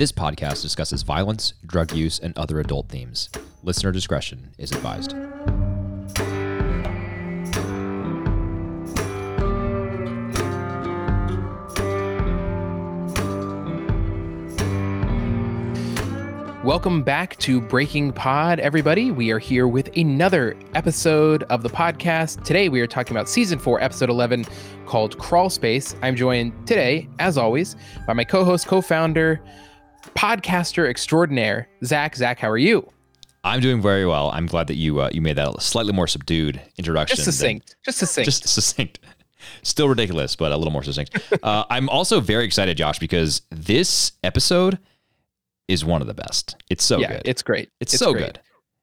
This podcast discusses violence, drug use, and other adult themes. Listener discretion is advised. Welcome back to Breaking Pod, everybody. We are here with another episode of the podcast. Today, we are talking about season four, episode 11, called Crawl Space. I'm joined today, as always, by my co host, co founder, podcaster extraordinaire, Zach. Zach, how are you? I'm doing very well. I'm glad that you uh, you made that a slightly more subdued introduction. Just succinct. Just succinct. Just succinct. Still ridiculous, but a little more succinct. uh, I'm also very excited, Josh, because this episode is one of the best. It's so yeah, good. It's great. It's, so great. good.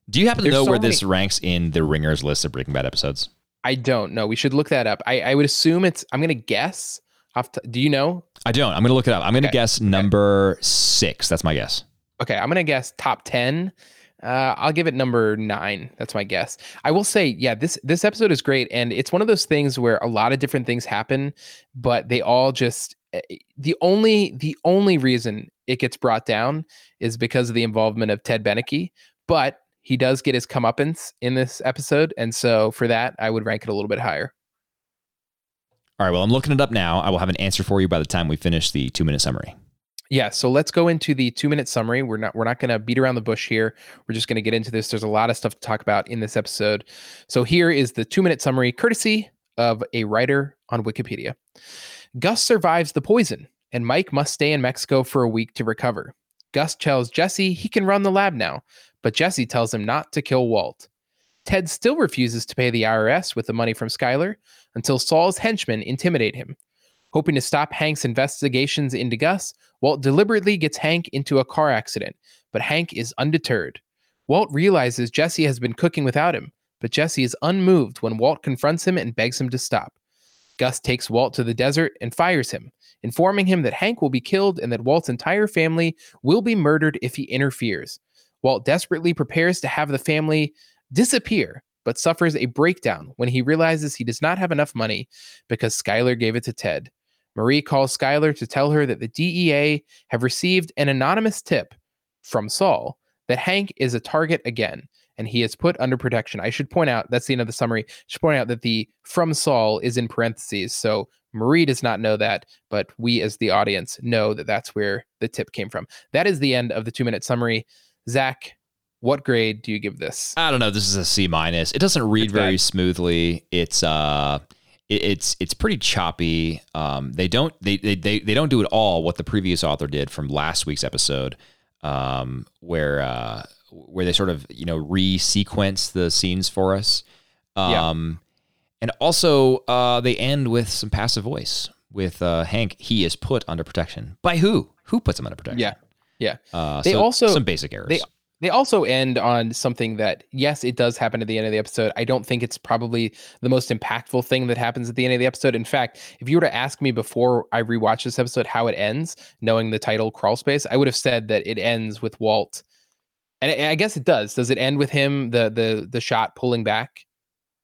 Do you happen to There's know so where this ranks in the Ringers list of Breaking Bad episodes? I don't know. We should look that up. I, I would assume it's, I'm going to guess. T- do you know? I don't. I'm going to look it up. I'm going to Okay. guess number six. That's my guess. Okay, I'm gonna guess top ten. Uh, I'll give it number nine. That's my guess. I will say, yeah, this this episode is great, and it's one of those things where a lot of different things happen, but they all just eh, the only the only reason it gets brought down is because of the involvement of Ted Beneke. But he does get his comeuppance in this episode, and so for that, I would rank it a little bit higher. All right. Well, I'm looking it up now. I will have an answer for you by the time we finish the two minute summary. Yeah, so let's go into the two minute summary. We're not we're not going to beat around the bush here. We're just going to get into this. There's a lot of stuff to talk about in this episode. So here is the two minute summary, courtesy of a writer on Wikipedia. Gus survives the poison, and Mike must stay in Mexico for a week to recover. Gus tells Jesse he can run the lab now, but Jesse tells him not to kill Walt. Ted still refuses to pay the IRS with the money from Skyler until Saul's henchmen intimidate him. Hoping to stop Hank's investigations into Gus, Walt deliberately gets Hank into a car accident, but Hank is undeterred. Walt realizes Jesse has been cooking without him, but Jesse is unmoved when Walt confronts him and begs him to stop. Gus takes Walt to the desert and fires him, informing him that Hank will be killed and that Walt's entire family will be murdered if he interferes. Walt desperately prepares to have the family disappear, but suffers a breakdown when he realizes he does not have enough money because Skyler gave it to Ted. Marie calls Skyler to tell her that the DEA have received an anonymous tip from Saul that Hank is a target again and he is put under protection. I should point out that's the end of the summary. I should point out that the from Saul is in parentheses. So Marie does not know that, but we as the audience know that that's where the tip came from. That is the end of the two minute summary. Zach, what grade do you give this? I don't know. This is a C minus. It doesn't read very smoothly. It's uh, it, it's it's pretty choppy. Um, they don't they, they they they don't do at all what the previous author did from last week's episode, um, where uh, where they sort of you know re-sequence the scenes for us. Yeah. Um, and also uh, they end with some passive voice with uh, Hank. He is put under protection by who? Who puts him under protection? Yeah. Yeah. Uh, They so also- some basic errors. They they also end on something that yes, it does happen at the end of the episode. I don't think it's probably the most impactful thing that happens at the end of the episode. In fact, if you were to ask me before I rewatch this episode how it ends, knowing the title Crawl Space, I would have said that it ends with Walt. And I guess it does. Does it end with him the the the shot pulling back?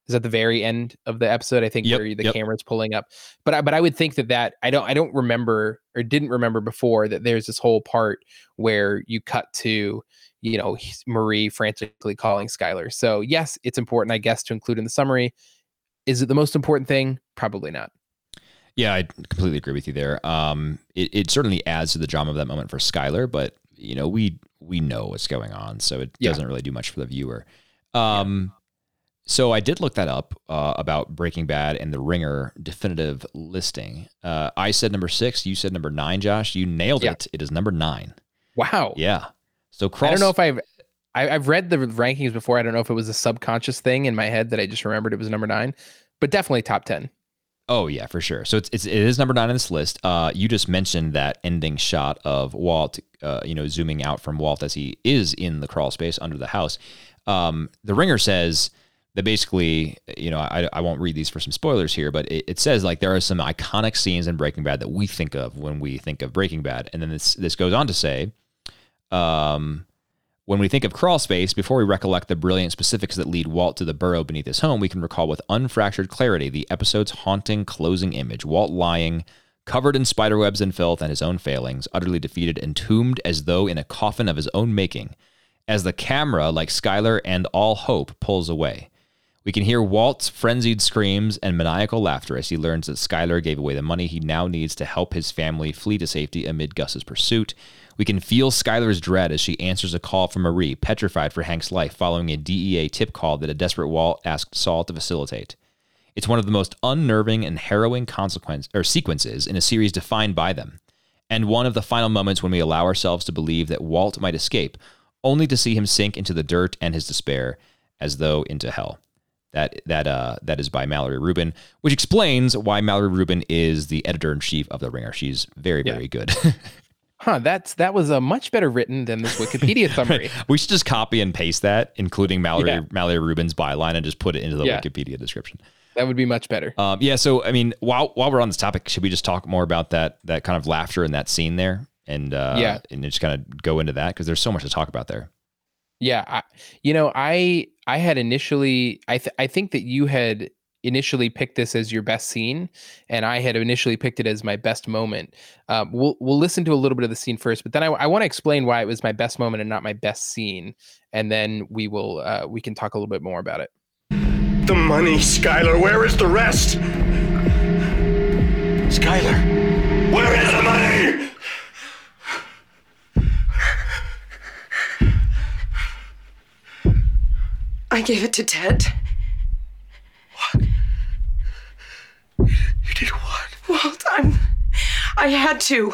Is at the very end of the episode, I think, Yep, where the yep. camera's pulling up. But I, but I would think that that I don't I don't remember or didn't remember before that there's this whole part where you cut to you know Marie frantically calling Skyler. So yes, it's important, I guess, to include in the summary. Is it the most important thing? Probably not. Yeah, I completely agree with you there. Um, it, it certainly adds to the drama of that moment for Skyler, but you know, we we know what's going on, so it Yeah. doesn't really do much for the viewer. Um, so I did look that up uh, about Breaking Bad and the Ringer definitive listing. Uh, I said number six, you said number nine, Josh. You nailed Yeah. it. It is number nine. Wow. Yeah. So I don't know if I've I, I've read the rankings before. I don't know if it was a subconscious thing in my head that I just remembered it was number nine, but definitely top ten. Oh yeah, for sure. So it's, it's it is number nine on this list. Uh, you just mentioned that ending shot of Walt, uh, you know, zooming out from Walt as he is in the crawl space under the house. Um, the Ringer says that basically, you know, I, I won't read these for some spoilers here, but it, it says like there are some iconic scenes in Breaking Bad that we think of when we think of Breaking Bad, and then this this goes on to say, um, when we think of crawl space, before we recollect the brilliant specifics that lead Walt to the burrow beneath his home, we can recall with unfractured clarity the episode's haunting closing image Walt lying covered in spiderwebs and filth and his own failings, utterly defeated, entombed as though in a coffin of his own making, as the camera, like Skyler and all hope, pulls away. We can hear Walt's frenzied screams and maniacal laughter as he learns that Skyler gave away the money he now needs to help his family flee to safety amid Gus's pursuit. We can feel Skyler's dread as she answers a call from Marie, petrified for Hank's life following a DEA tip call that a desperate Walt asked Saul to facilitate. It's one of the most unnerving and harrowing consequence or sequences in a series defined by them, and one of the final moments when we allow ourselves to believe that Walt might escape, only to see him sink into the dirt and his despair, as though into hell. That that uh that is by Mallory Rubin, which explains why Mallory Rubin is the editor in chief of the Ringer. She's very very yeah. good. huh, that's that was a much better written than this Wikipedia summary. we should just copy and paste that, including Mallory yeah. Mallory Rubin's byline, and just put it into the yeah. Wikipedia description. That would be much better. Um, yeah. So I mean, while while we're on this topic, should we just talk more about that that kind of laughter in that scene there, and uh, yeah, and just kind of go into that because there's so much to talk about there. Yeah, I, you know, I I had initially I th- I think that you had initially picked this as your best scene, and I had initially picked it as my best moment. Um, we'll we'll listen to a little bit of the scene first, but then I, I want to explain why it was my best moment and not my best scene, and then we will uh, we can talk a little bit more about it. The money, Skyler. Where is the rest? Skyler, where is the money? I gave it to Ted. You did what? Walt, I'm. I had to.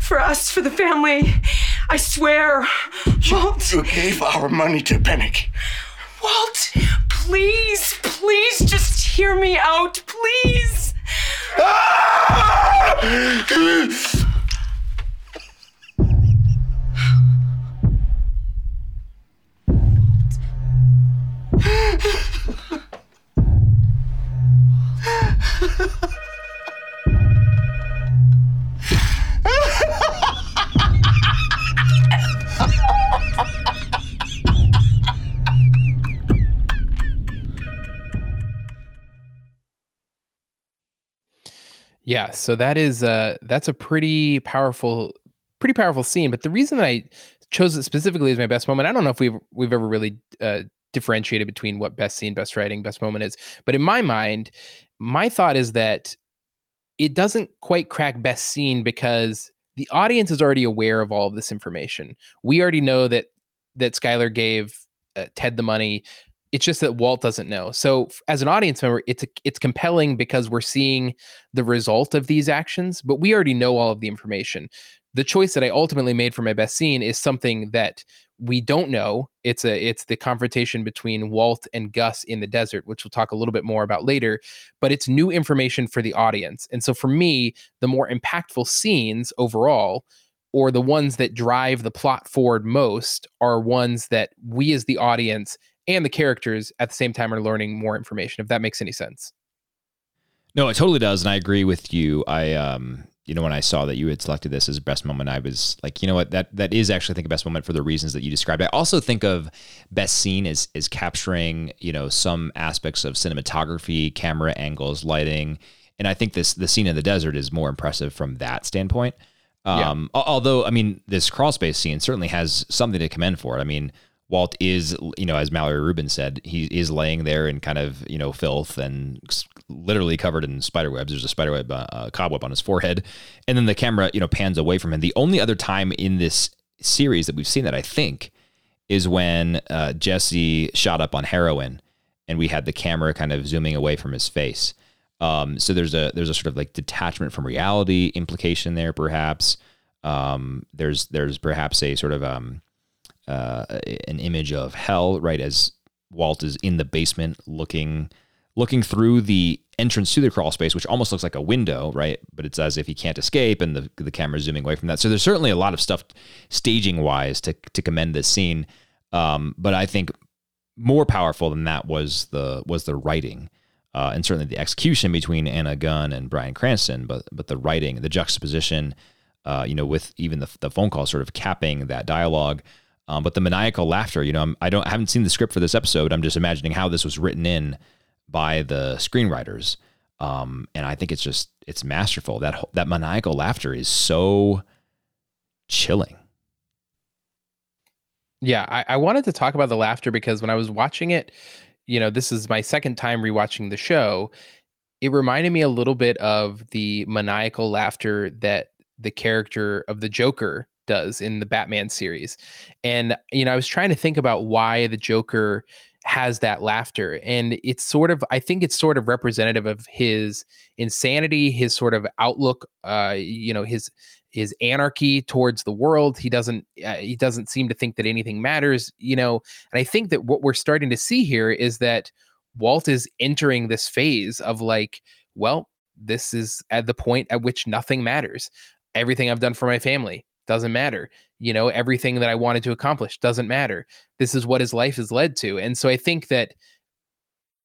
For us, for the family. I swear. You, Walt. You gave our money to Beneke. Walt, please, please just hear me out, please. Ah! Yeah, so that is uh that's a pretty powerful pretty powerful scene, but the reason that I chose it specifically as my best moment, I don't know if we've we've ever really uh differentiated between what best scene, best writing, best moment is. But in my mind, my thought is that it doesn't quite crack best scene because the audience is already aware of all of this information. We already know that that Skyler gave uh, Ted the money. It's just that Walt doesn't know. So as an audience member, it's a, it's compelling because we're seeing the result of these actions, but we already know all of the information. The choice that I ultimately made for my best scene is something that we don't know. It's a it's the confrontation between Walt and Gus in the desert, which we'll talk a little bit more about later. But it's new information for the audience, and so for me, the more impactful scenes overall, or the ones that drive the plot forward most, are ones that we as the audience and the characters at the same time are learning more information. If that makes any sense. No, it totally does, and I agree with you. I um you know, when I saw that you had selected this as best moment, I was like, you know what, that that is actually I think a best moment for the reasons that you described. I also think of best scene as is capturing, you know, some aspects of cinematography, camera angles, lighting, and I think this the scene in the desert is more impressive from that standpoint. Um, yeah. although I mean, this crawl space scene certainly has something to commend for it. I mean, Walt is, you know, as Mallory Rubin said, he is laying there in kind of, you know, filth and literally covered in spider webs. There's a spider web, uh, cobweb on his forehead, and then the camera, you know, pans away from him. The only other time in this series that we've seen that I think is when uh, Jesse shot up on heroin, and we had the camera kind of zooming away from his face. Um, so there's a there's a sort of like detachment from reality implication there, perhaps. Um, there's there's perhaps a sort of um, uh, an image of hell, right? As Walt is in the basement looking looking through the entrance to the crawl space, which almost looks like a window, right? But it's as if he can't escape, and the the camera's zooming away from that. So there's certainly a lot of stuff staging wise to to commend this scene. Um, but I think more powerful than that was the was the writing. Uh, and certainly the execution between Anna Gunn and Bryan Cranston, but but the writing, the juxtaposition, uh, you know, with even the, the phone call sort of capping that dialogue, um, but the maniacal laughter, you know, I'm, I don't I haven't seen the script for this episode. I'm just imagining how this was written in by the screenwriters. Um, and I think it's just it's masterful. That that maniacal laughter is so chilling. Yeah, I, I wanted to talk about the laughter because when I was watching it, you know, this is my second time rewatching the show. It reminded me a little bit of the maniacal laughter that the character of the Joker does in the Batman series. And, you know, I was trying to think about why the Joker has that laughter. And it's sort of, I think it's sort of representative of his insanity, his sort of outlook, uh, you know, his his anarchy towards the world he doesn't uh, he doesn't seem to think that anything matters you know and i think that what we're starting to see here is that walt is entering this phase of like well this is at the point at which nothing matters everything i've done for my family doesn't matter you know everything that i wanted to accomplish doesn't matter. This is what his life has led to and so i think that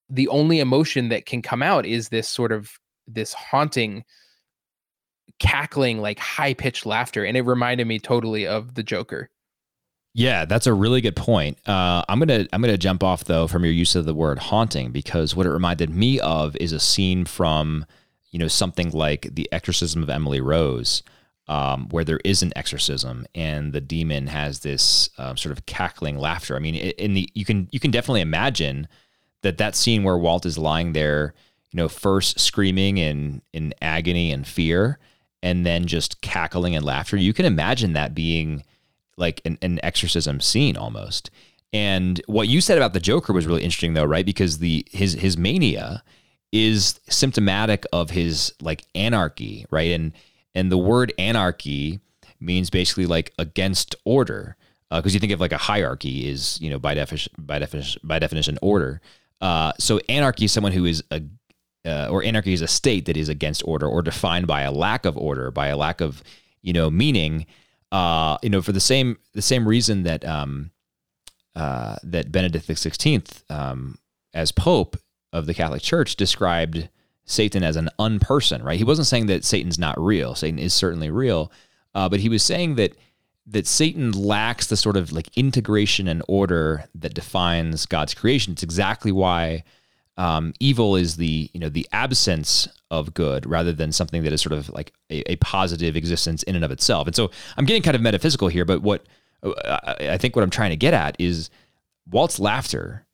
the only emotion that can come out is this sort of this haunting cackling like high pitched laughter and it reminded me totally of the joker. Yeah that's a really good point. Uh, i'm gonna i'm gonna jump off though from your use of the word haunting because what it reminded me of is a scene from you know something like the exorcism of emily rose um, where there is an exorcism and the demon has this um, sort of cackling laughter. I mean, in the you can you can definitely imagine that that scene where Walt is lying there, you know, first screaming in in agony and fear, and then just cackling and laughter. You can imagine that being like an, an exorcism scene almost. And what you said about the Joker was really interesting, though, right? Because the his his mania is symptomatic of his like anarchy, right? And and the word anarchy means basically like against order, because uh, you think of like a hierarchy is you know by definition by definition by definition order. Uh, so anarchy is someone who is a uh, or anarchy is a state that is against order or defined by a lack of order, by a lack of you know meaning. Uh, you know, for the same the same reason that um, uh, that Benedict Sixteenth, um, as Pope of the Catholic Church, described Satan as an unperson, right? He wasn't saying that Satan's not real. Satan is certainly real, uh, but he was saying that that Satan lacks the sort of like integration and order that defines God's creation. It's exactly why um, evil is the you know the absence of good rather than something that is sort of like a, a, positive existence in and of itself. And so I'm getting kind of metaphysical here, but what uh, I think what I'm trying to get at is Walt's laughter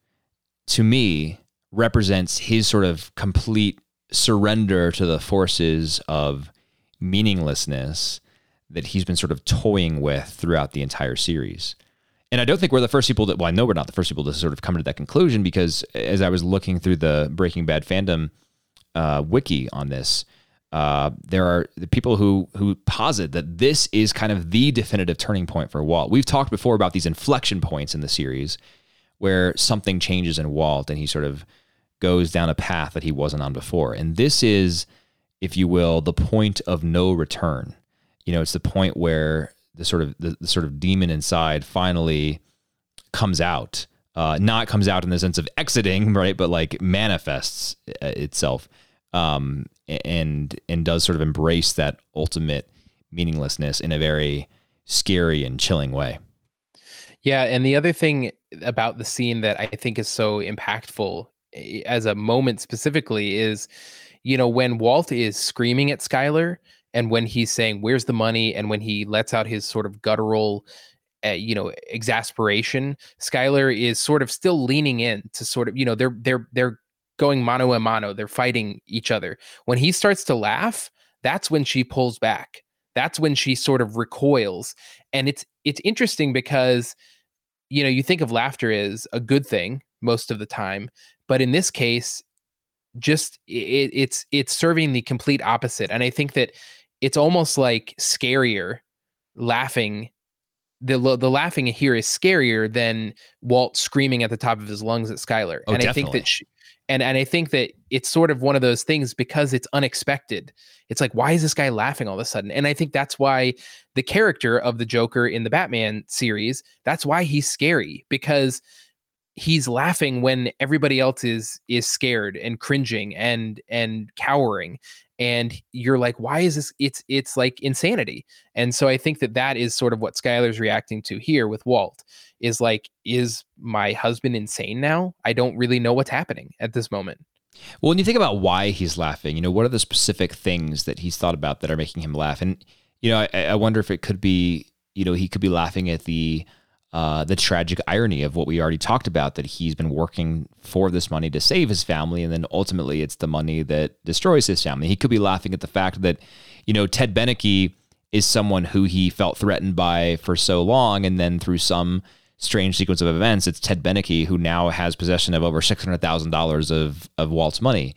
to me represents his sort of complete surrender to the forces of meaninglessness that he's been sort of toying with throughout the entire series. And I don't think we're the first people that, well, I know we're not the first people to sort of come to that conclusion because as I was looking through the Breaking Bad fandom uh, wiki on this, uh, there are the people who who posit that this is kind of the definitive turning point for Walt. We've talked before about these inflection points in the series where something changes in Walt and he sort of goes down a path that he wasn't on before. And this is, if you will, the point of no return. You know, it's the point where the sort of the, the sort of demon inside finally comes out. Uh, not comes out in the sense of exiting, right? But like manifests uh, itself, um, and and does sort of embrace that ultimate meaninglessness in a very scary and chilling way. Yeah, and the other thing about the scene that I think is so impactful as a moment specifically is you know when Walt is screaming at Skyler and when he's saying where's the money? and when he lets out his sort of guttural uh, you know exasperation skyler is sort of still leaning in to sort of you know they're they're they're going mano a mano they're fighting each other. When he starts to laugh that's when she pulls back. That's when she sort of recoils. And it's it's interesting because you know you think of laughter as a good thing most of the time but in this case just it, it's it's serving the complete opposite and i think that it's almost like scarier laughing the the laughing here is scarier than Walt screaming at the top of his lungs at Skyler. Oh, and definitely. I think that she, and and I think that it's sort of one of those things because it's unexpected. It's like why is this guy laughing all of a sudden? And I think that's why the character of the Joker in the Batman series, that's why he's scary because he's laughing when everybody else is is scared and cringing and and cowering and you're like why is this? It's it's like insanity and so i think that that is sort of what skyler's reacting to here with walt is like is my husband insane now? I don't really know what's happening at this moment. Well, when you think about why he's laughing, you know, what are the specific things that he's thought about that are making him laugh? And you know, I, I wonder if it could be, you know, he could be laughing at the uh, the tragic irony of what we already talked about that he's been working for this money to save his family, and then ultimately it's the money that destroys his family. He could be laughing at the fact that, you know, Ted Beneke is someone who he felt threatened by for so long, and then through some strange sequence of events, it's Ted Beneke who now has possession of over six hundred thousand dollars of of Walt's money.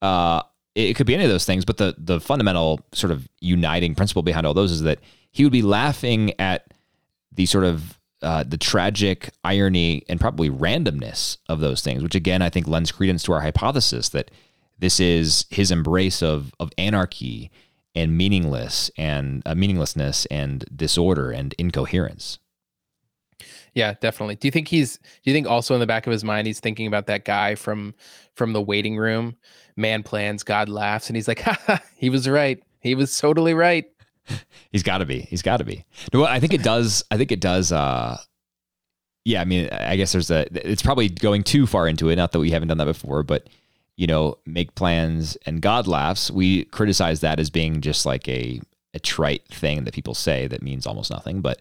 Uh, it could be any of those things, but the the fundamental sort of uniting principle behind all those is that he would be laughing at the sort of uh, the tragic irony and probably randomness of those things, which again I think lends credence to our hypothesis that this is his embrace of of anarchy and meaningless and uh, meaninglessness and disorder and incoherence. Yeah, definitely. Do you think he's do you think also in the back of his mind he's thinking about that guy from from the waiting room? Man plans, God laughs, and he's like, ha, he was right. He was totally right. He's got to be. He's got to be. No, I think it does. I think it does. Uh, yeah, I mean, I guess there's a. It's probably going too far into it. Not that we haven't done that before, but you know, make plans and God laughs. We criticize that as being just like a a trite thing that people say that means almost nothing. But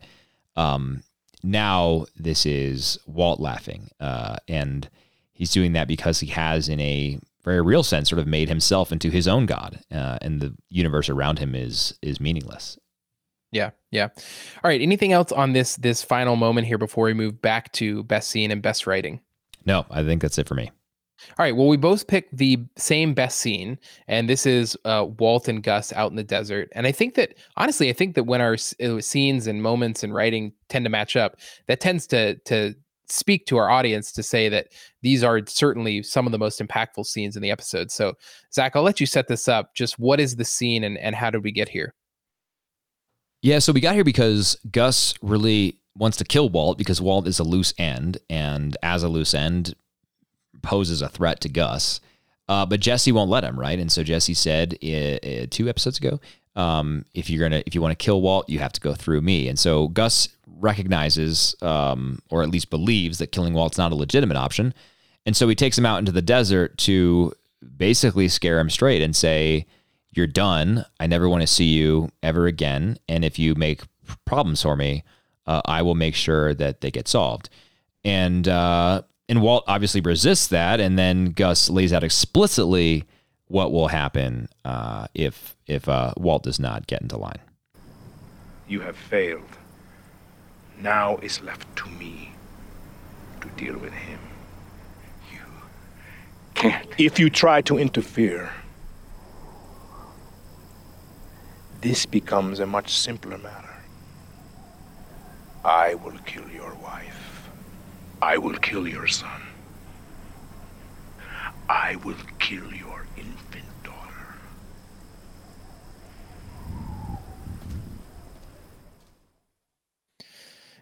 um, now this is Walt laughing, uh, and he's doing that because he has, in a very real sense, sort of made himself into his own god, uh, and the universe around him is is meaningless. Yeah, yeah. All right. Anything else on this this final moment here before we move back to best scene and best writing? No, I think that's it for me. All right. Well, we both picked the same best scene, and this is uh, Walt and Gus out in the desert. And I think that honestly, I think that when our uh, scenes and moments and writing tend to match up, that tends to to speak to our audience to say that these are certainly some of the most impactful scenes in the episode. So, Zach, I'll let you set this up. Just what is the scene, and and how did we get here? Yeah, so we got here because Gus really wants to kill Walt because Walt is a loose end, and as a loose end, poses a threat to Gus. Uh, but Jesse won't let him, right? And so Jesse said uh, two episodes ago, um, if you're gonna if you want to kill Walt, you have to go through me. And so Gus recognizes, um, or at least believes, that killing Walt's not a legitimate option. And so he takes him out into the desert to basically scare him straight and say, "You're done. I never want to see you ever again. And if you make problems for me, uh, I will make sure that they get solved." And uh, and Walt obviously resists that, and then Gus lays out explicitly what will happen uh, if if uh, Walt does not get into line. You have failed. Now it's left to me to deal with him. You can't. If you try to interfere, this becomes a much simpler matter. I will kill your wife. I will kill your son. I will kill your infant daughter.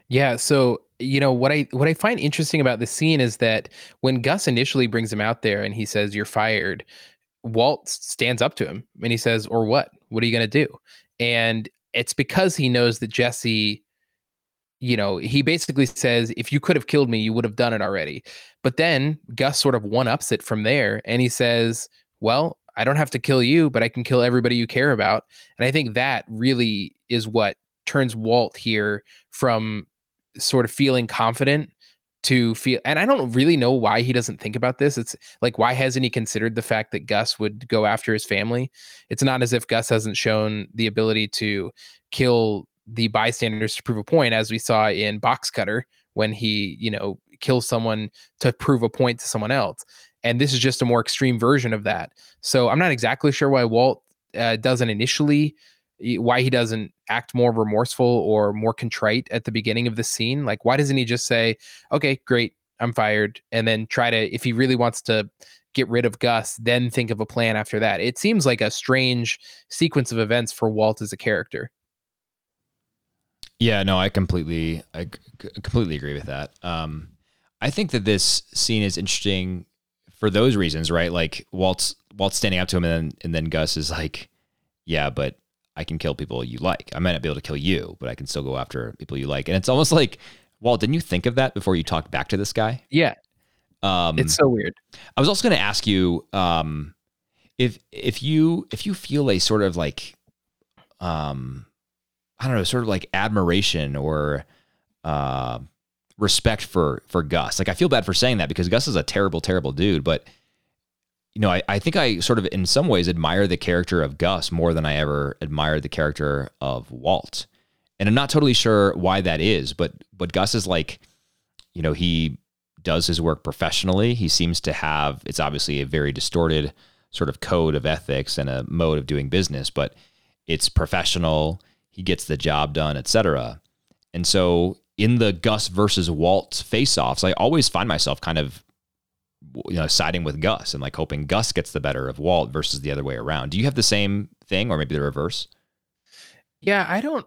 Yeah, so you know what I what I find interesting about the scene is that when Gus initially brings him out there and he says you're fired, Walt stands up to him and he says, "Or what? What are you going to do?" And it's because he knows that Jesse you know, he basically says, if you could have killed me, you would have done it already. But then Gus sort of one ups it from there and he says, well, I don't have to kill you, but I can kill everybody you care about. And I think that really is what turns Walt here from sort of feeling confident to feel and I don't really know why he doesn't think about this. It's like why hasn't he considered the fact that Gus would go after his family? It's not as if Gus hasn't shown the ability to kill the bystanders to prove a point, as we saw in Box Cutter when he, you know, kills someone to prove a point to someone else. And this is just a more extreme version of that. So I'm not exactly sure why Walt uh, doesn't initially, why he doesn't act more remorseful or more contrite at the beginning of the scene. Like, why doesn't he just say, okay, great, I'm fired, and then try to, if he really wants to get rid of Gus, then think of a plan after that. It seems like a strange sequence of events for Walt as a character. Yeah, no, I completely, I completely agree with that. Um, I think that this scene is interesting for those reasons, right? Like Walt's Walt's standing up to him, and then and then Gus is like, "Yeah, but I can kill people you like. I might not be able to kill you, but I can still go after people you like." And it's almost like, Walt, didn't you think of that before you talked back to this guy? Yeah, Um, It's so weird. I was also going to ask you um, if if you if you feel a sort of like um, I don't know, sort of like admiration or uh, respect for for Gus. Like I feel bad for saying that because Gus is a terrible, terrible dude, but you know, I, I think I sort of in some ways admire the character of Gus more than I ever admired the character of Walt. And I'm not totally sure why that is, but but Gus is like, you know, he does his work professionally. He seems to have it's obviously a very distorted sort of code of ethics and a mode of doing business, but it's professional. He gets the job done, etc. And so in the Gus versus Walt face-offs, I always find myself kind of you know siding with Gus and like hoping Gus gets the better of Walt versus the other way around. Do you have the same thing or maybe the reverse? Yeah, I don't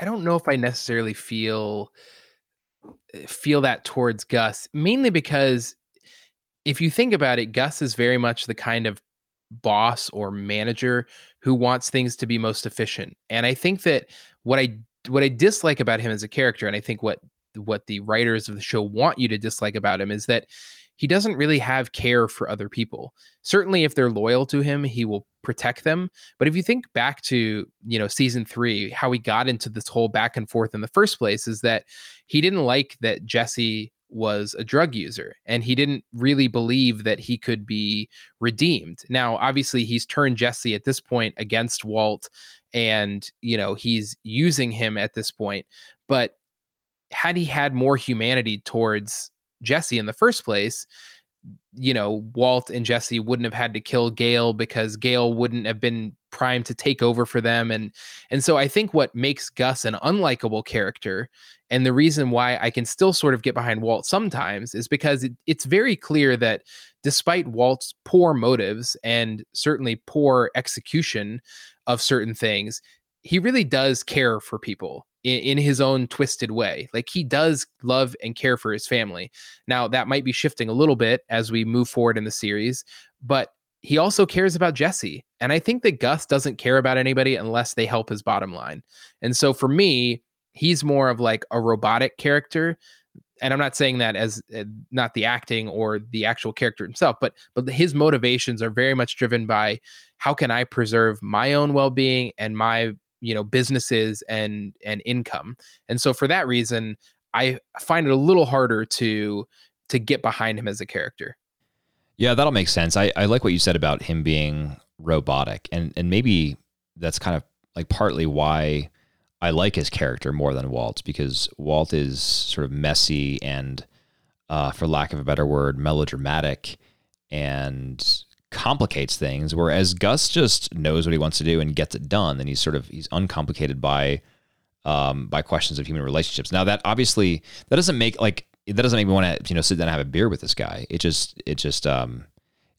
I don't know if I necessarily feel feel that towards Gus, mainly because if you think about it, Gus is very much the kind of boss or manager who wants things to be most efficient. And I think that what I what I dislike about him as a character, and I think what what the writers of the show want you to dislike about him is that he doesn't really have care for other people. Certainly, if they're loyal to him, he will protect them. But if you think back to, you know, season three, how he got into this whole back and forth in the first place is that he didn't like that Jesse was a drug user and he didn't really believe that he could be redeemed. Now, obviously, he's turned Jesse at this point against Walt and, you know, he's using him at this point. But had he had more humanity towards Jesse in the first place, you know, Walt and Jesse wouldn't have had to kill Gale because Gale wouldn't have been primed to take over for them. And and so I think what makes Gus an unlikable character and the reason why I can still sort of get behind Walt sometimes is because it, it's very clear that despite Walt's poor motives and certainly poor execution of certain things, he really does care for people in, in his own twisted way. Like he does love and care for his family. Now, that might be shifting a little bit as we move forward in the series, but he also cares about Jesse. And I think that Gus doesn't care about anybody unless they help his bottom line. And so for me, he's more of like a robotic character and I'm not saying that as uh, not the acting or the actual character himself, but but his motivations are very much driven by how can I preserve my own well-being and my you know businesses and and income and so for that reason i find it a little harder to to get behind him as a character. Yeah that'll make sense. I, I like what you said about him being robotic and and maybe that's kind of like partly why i like his character more than walt's because walt is sort of messy and uh, for lack of a better word melodramatic and complicates things, whereas Gus just knows what he wants to do and gets it done. And he's sort of he's uncomplicated by um, by questions of human relationships. Now that obviously that doesn't make like that doesn't make me want to you know sit down and have a beer with this guy. It just it just um,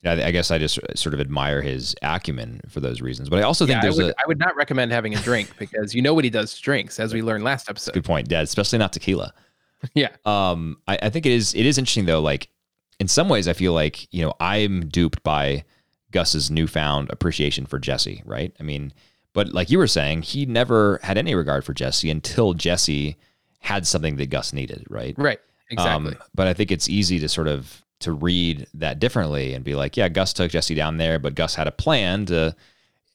I, I guess I just sort of admire his acumen for those reasons. But I also think yeah, there's I would, a I would not recommend having a drink because you know what he does to drinks, as we learned last episode. good point, Dad. Especially not tequila. yeah. Um, I, I think it is it is interesting though. Like in some ways, I feel like you know I'm duped by Gus's newfound appreciation for Jesse. Right? I mean, but like you were saying, he never had any regard for Jesse until Jesse had something that Gus needed. Right? Right. Exactly. Um, but I think it's easy to sort of to read that differently and be like, yeah, Gus took Jesse down there, but Gus had a plan to,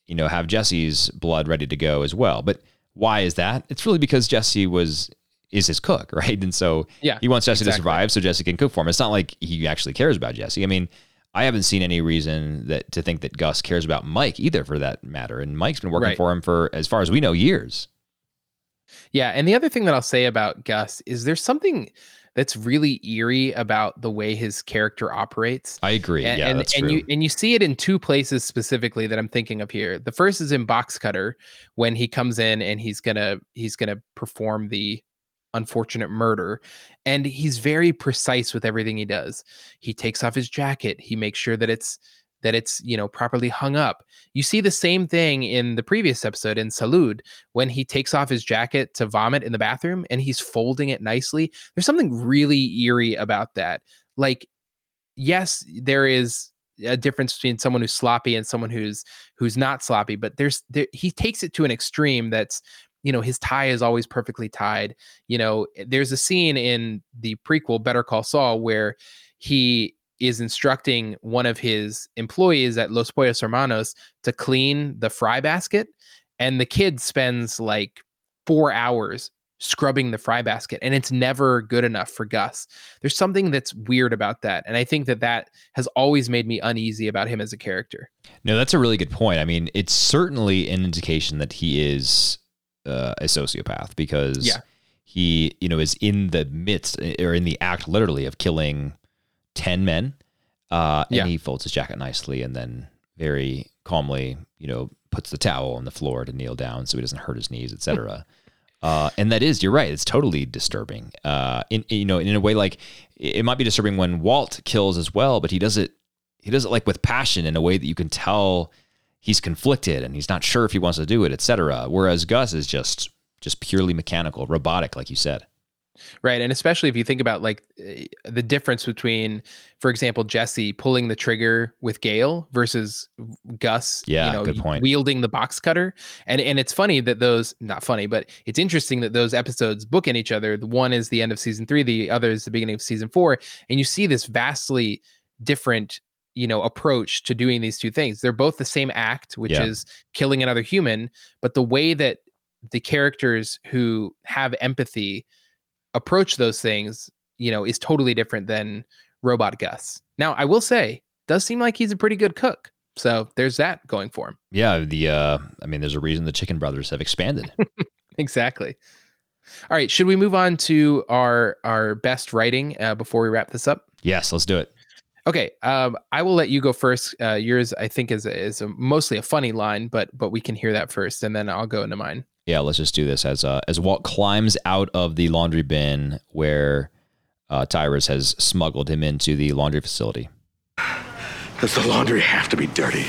you know, have Jesse's blood ready to go as well. But why is that? It's really because Jesse was is his cook, right? And so Yeah, he wants Jesse exactly. to survive so Jesse can cook for him. It's not like he actually cares about Jesse. I mean, I haven't seen any reason that to think that Gus cares about Mike either, for that matter. And Mike's been working Right. for him for, as far as we know, years. Yeah, and the other thing that I'll say about Gus is there's something that's really eerie about the way his character operates. I agree. and, yeah, and, that's and true. you and you see it in two places specifically that I'm thinking of here. The first is in Box Cutter when he comes in and he's gonna he's gonna perform the unfortunate murder and he's very precise with everything he does. He takes off his jacket he makes sure that it's that it's you know properly hung up. You see the same thing in the previous episode in salud when he takes off his jacket to vomit in the bathroom and he's folding it nicely. There's something really eerie about that. Like yes there is a difference between someone who's sloppy and someone who's who's not sloppy but there's there, he takes it to an extreme that's you know his tie is always perfectly tied you know eh, there's a scene in the prequel better call saul where he is instructing one of his employees at los pollos hermanos to clean the fry basket and the kid spends like four hours scrubbing the fry basket and it's never good enough for gus there's something that's weird about that and i think that that has always made me uneasy about him as a character No, that's a really good point. I mean, it's certainly an indication that he is uh, a sociopath because Yeah. he, you know, is in the midst or in the act literally of killing 10 men. Uh, and Yeah. he folds his jacket nicely and then very calmly, you know, puts the towel on the floor to kneel down so he doesn't hurt his knees, etc. Uh, and that is, you're right. It's totally disturbing. Uh, in you know, in a way, like it it might be disturbing when Walt kills as well, but he does it. He does it like with passion in a way that you can tell he's conflicted and he's not sure if he wants to do it, etc. Whereas Gus is just just purely mechanical, robotic, like you said. right and especially if you think about like eh, the difference between for example jesse pulling the trigger with gale versus gus Yeah, you know good point. wielding the box cutter and and it's funny that those not funny but it's interesting that those episodes bookend each other the one is the end of season three the other is the beginning of season four and you see this vastly different you know approach to doing these two things they're both the same act which Yeah. is killing another human but the way that the characters who have empathy approach those things, you know, is totally different than Robot Gus. Now, I will say, does seem like he's a pretty good cook. So there's that going for him. Yeah, the uh, I mean, there's a reason the Chicken Brothers have expanded. Exactly. All right, should we move on to our our best writing uh, before we wrap this up? yes, let's do it. Okay, um, I will let you go first. Uh, yours, I think, is a, is a, mostly a funny line, but but we can hear that first, and then I'll go into mine. Yeah, let's just do this as uh, as Walt climbs out of the laundry bin where uh, Tyrus has smuggled him into the laundry facility. Does the laundry have to be dirty?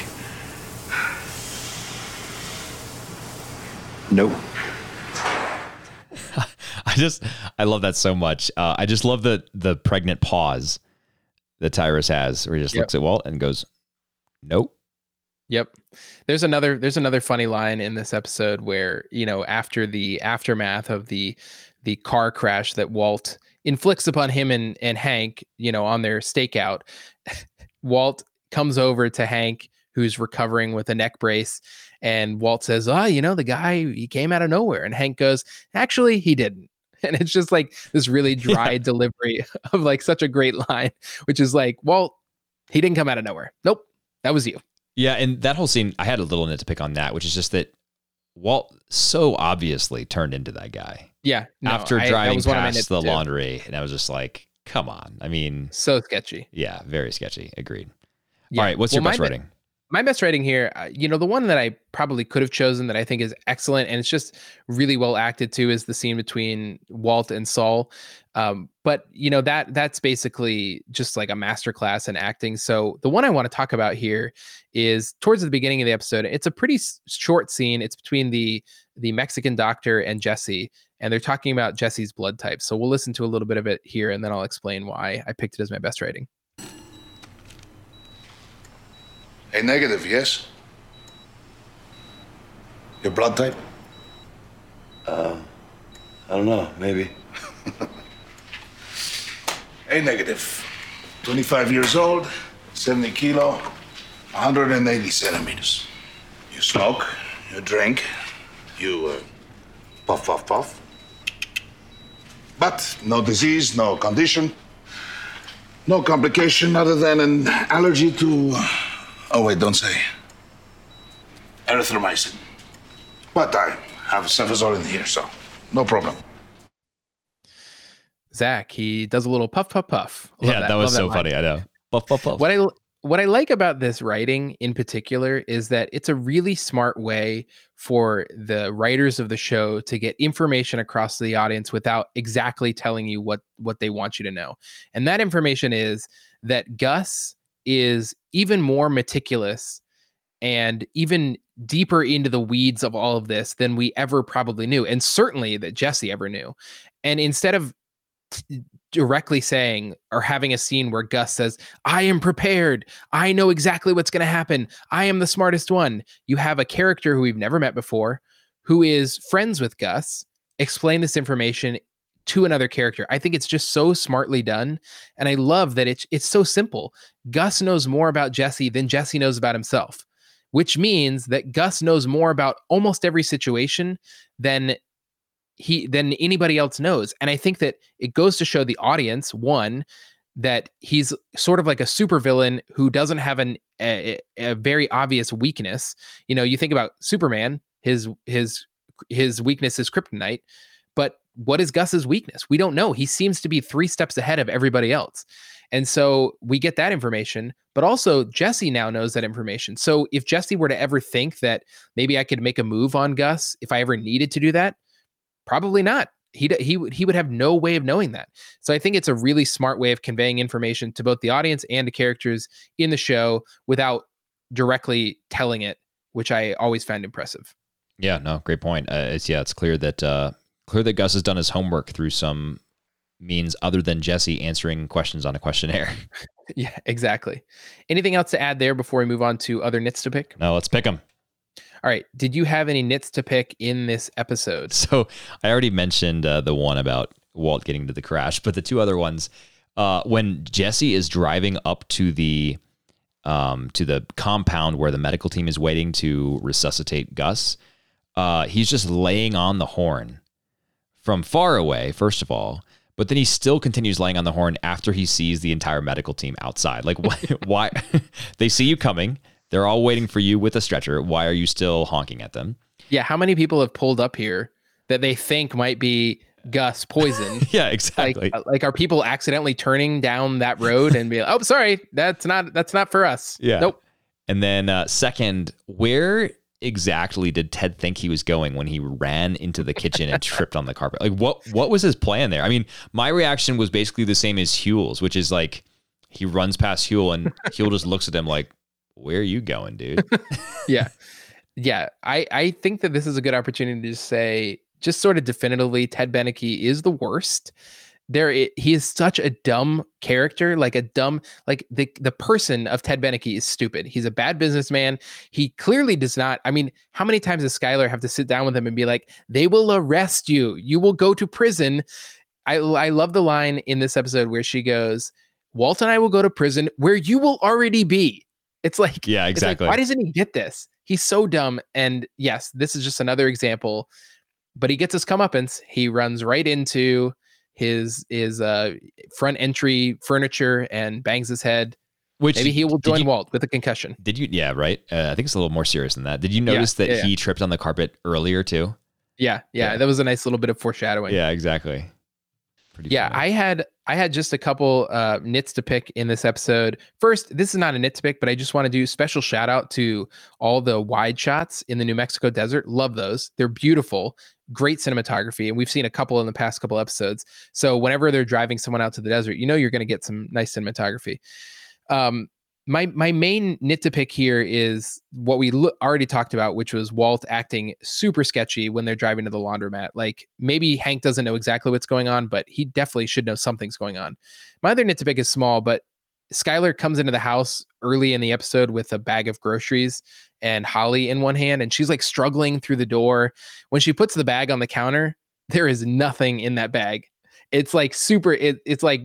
Nope. I just I love that so much. Uh, I just love the the pregnant pause that Tyrus has, where he just Yep. looks at Walt and goes, "Nope." Yep. There's another there's another funny line in this episode where, you know, after the aftermath of the the car crash that Walt inflicts upon him and and Hank, you know, on their stakeout, Walt comes over to Hank who's recovering with a neck brace and Walt says, "Oh, you know, the guy he came out of nowhere." And Hank goes, "Actually, he didn't." And it's just like this really dry delivery of like such a great line, which is like, "Walt, he didn't come out of nowhere. Nope. That was you." Yeah, and that whole scene, I had a little nit to pick on that, which is just that Walt so obviously turned into that guy Yeah. no, after I- driving was one of my past the too. laundry, and I was just like, "Come on!" I mean, So sketchy. yeah, very sketchy. Agreed. Yeah. All right, what's Well, your best rating? My best writing here, uh, you know, the one that I probably could have chosen that I think is excellent and it's just really well acted too is the scene between Walt and Saul. Um, but you know that that's basically just like a masterclass in acting. So the one I want to talk about here is towards the beginning of the episode. It's a pretty s- short scene. It's between the the Mexican doctor and Jesse, and they're talking about Jesse's blood type. So we'll listen to a little bit of it here, and then I'll explain why I picked it as my best rating. A negative, yes? Your blood type? I don't know. Maybe. A negative. 25 years old, 70 kilo, 180 centimeters. You smoke, you drink, you uh, puff, puff, puff. But no disease, no condition, no complication other than an allergy to. Oh, wait, don't say. Erythromycin. But I have cefazolin here, so no problem. Zach, he does a little puff, puff, puff. Love yeah, that, was Love so line. funny. I know. Buff, buff, buff. What I what I like about this writing in particular is that it's a really smart way for the writers of the show to get information across to the audience without exactly telling you what what they want you to know. And that information is that Gus is even more meticulous and even deeper into the weeds of all of this than we ever probably knew and certainly that Jesse ever knew. And instead of t- directly saying or having a scene where Gus says, I am prepared. I know exactly what's going to happen. I am the smartest one. You have a character who we've never met before who is friends with Gus, explain this information to another character. I think it's just so smartly done, and I love that it's it's so simple. Gus knows more about Jesse than Jesse knows about himself, which means that Gus knows more about almost every situation than he than anybody else knows. And I think that it goes to show the audience one that he's sort of like a supervillain who doesn't have an a, a very obvious weakness. You know, you think about Superman, his his his weakness is kryptonite, but what is Gus's weakness? We don't know. He seems to be three steps ahead of everybody else. And so we get that information, but also Jesse now knows that information. So if Jesse were to ever think that maybe I could make a move on Gus if I ever needed to do that, probably not. He he would he would have no way of knowing that. So I think it's a really smart way of conveying information to both the audience and the characters in the show without directly telling it, which I always found impressive. Yeah, no, great point. Uh, it's yeah, it's clear that uh, clear that Gus has done his homework through some means other than Jesse answering questions on a questionnaire. yeah, exactly. Anything else to add there before we move on to other nits to pick? No, let's pick them. All right. Did you have any nits to pick in this episode? So I already mentioned uh, the one about Walt getting to the crash, but the two other ones, uh, when Jesse is driving up to the um, to the compound where the medical team is waiting to resuscitate Gus, uh, he's just laying on the horn from far away. First of all, but then he still continues laying on the horn after he sees the entire medical team outside. Like, why? why? they see you coming. They're all waiting for you with a stretcher. Why are you still honking at them? Yeah, how many people have pulled up here that they think might be Gus poison? yeah, exactly. Like, like, are people accidentally turning down that road and be like, "Oh, sorry, that's not that's not for us." Yeah. Nope. And then uh, second, where exactly did Ted think he was going when he ran into the kitchen and tripped on the carpet? Like, what what was his plan there? I mean, my reaction was basically the same as Huell's, which is like he runs past Huell and Huell just looks at him like, where are you going, dude? yeah. Yeah. I, I think that this is a good opportunity to say, just sort of definitively, Ted Beneke is the worst. There, he is such a dumb character, like a dumb, like the the person of Ted Beneke is stupid. He's a bad businessman. He clearly does not. I mean, how many times does Skyler have to sit down with him and be like, "They will arrest you. You will go to prison." I I love the line in this episode where she goes, "Walt and I will go to prison where you will already be." It's like, yeah, exactly. Like, why doesn't he get this? He's so dumb. And yes, this is just another example. But he gets his comeuppance. He runs right into his his uh, front entry furniture and bangs his head. Which maybe he will join you, Walt with a concussion. Did you? Yeah, right. Uh, I think it's a little more serious than that. Did you notice yeah, that yeah, he yeah. tripped on the carpet earlier too? Yeah, yeah, that was a nice little bit of foreshadowing. Yeah, exactly. Pretty yeah, funny. I had I had just a couple uh, nits to pick in this episode. First, this is not a nit to pick, but I just want to do special shout out to all the wide shots in the New Mexico desert. Love those; they're beautiful, great cinematography, and we've seen a couple in the past couple episodes. So whenever they're driving someone out to the desert, you know you're going to get some nice cinematography. Um, my my main nit to pick here is what we lo- already talked about, which was Walt acting super sketchy when they're driving to the laundromat. Like maybe Hank doesn't know exactly what's going on, but he definitely should know something's going on. My other nit to pick is small, but Skyler comes into the house early in the episode with a bag of groceries and Holly in one hand, and she's like struggling through the door. When she puts the bag on the counter, there is nothing in that bag. It's like super. It, it's like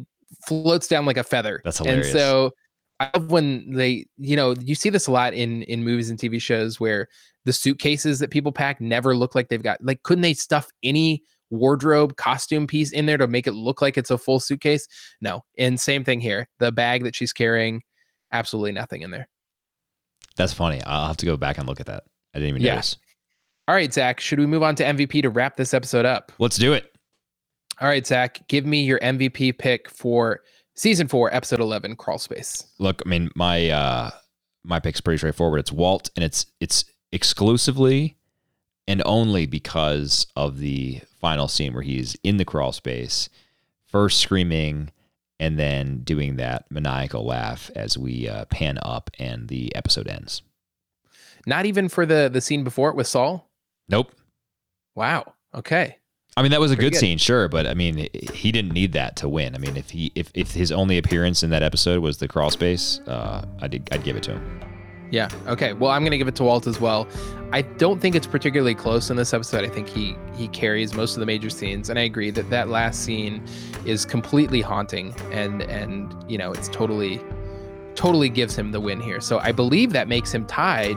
floats down like a feather. That's hilarious. And so I love when they, you know, you see this a lot in in movies and TV shows where the suitcases that people pack never look like they've got like couldn't they stuff any wardrobe costume piece in there to make it look like it's a full suitcase? No. And same thing here. The bag that she's carrying, absolutely nothing in there. That's funny. I'll have to go back and look at that. I didn't even yeah. notice. All right, Zach, should we move on to MVP to wrap this episode up? Let's do it. All right, Zach, give me your MVP pick for season four, episode eleven, Crawl Space. Look, I mean, my uh my pick's pretty straightforward. It's Walt, and it's it's exclusively and only because of the final scene where he's in the crawl space, first screaming and then doing that maniacal laugh as we uh, pan up and the episode ends. Not even for the the scene before it with Saul. Nope. Wow. Okay. I mean, that was a good, good, scene, sure, but I mean, he didn't need that to win. I mean, if he if, if his only appearance in that episode was the crawl space, uh, I'd I'd give it to him. Yeah. Okay. Well, I'm going to give it to Walt as well. I don't think it's particularly close in this episode. I think he he carries most of the major scenes, and I agree that that last scene is completely haunting, and and you know it's totally totally gives him the win here. So I believe that makes him tied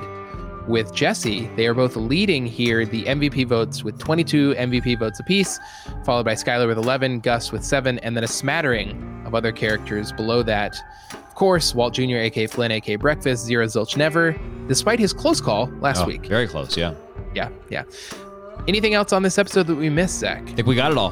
with Jesse. They are both leading here the MVP votes with 22 MVP votes apiece, followed by Skyler with 11, Gus with 7, and then a smattering of other characters below that. Of course, Walt Jr., aka Flynn, aka Breakfast, Zero Zilch Never, despite his close call last Oh, week. Very close, yeah. Yeah, yeah. Anything else on this episode that we missed, Zach? I think we got it all.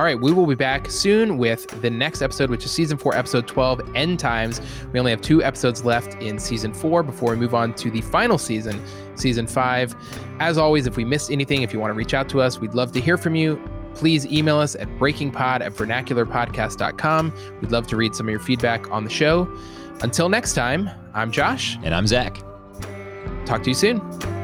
All right, we will be back soon with the next episode, which is season four, episode 12, End Times. We only have two episodes left in season four before we move on to the final season, season five. As always, if we missed anything, if you want to reach out to us, we'd love to hear from you. Please email us at breakingpod at vernacularpodcast.com. We'd love to read some of your feedback on the show. Until next time, I'm Josh. And I'm Zach. Talk to you soon.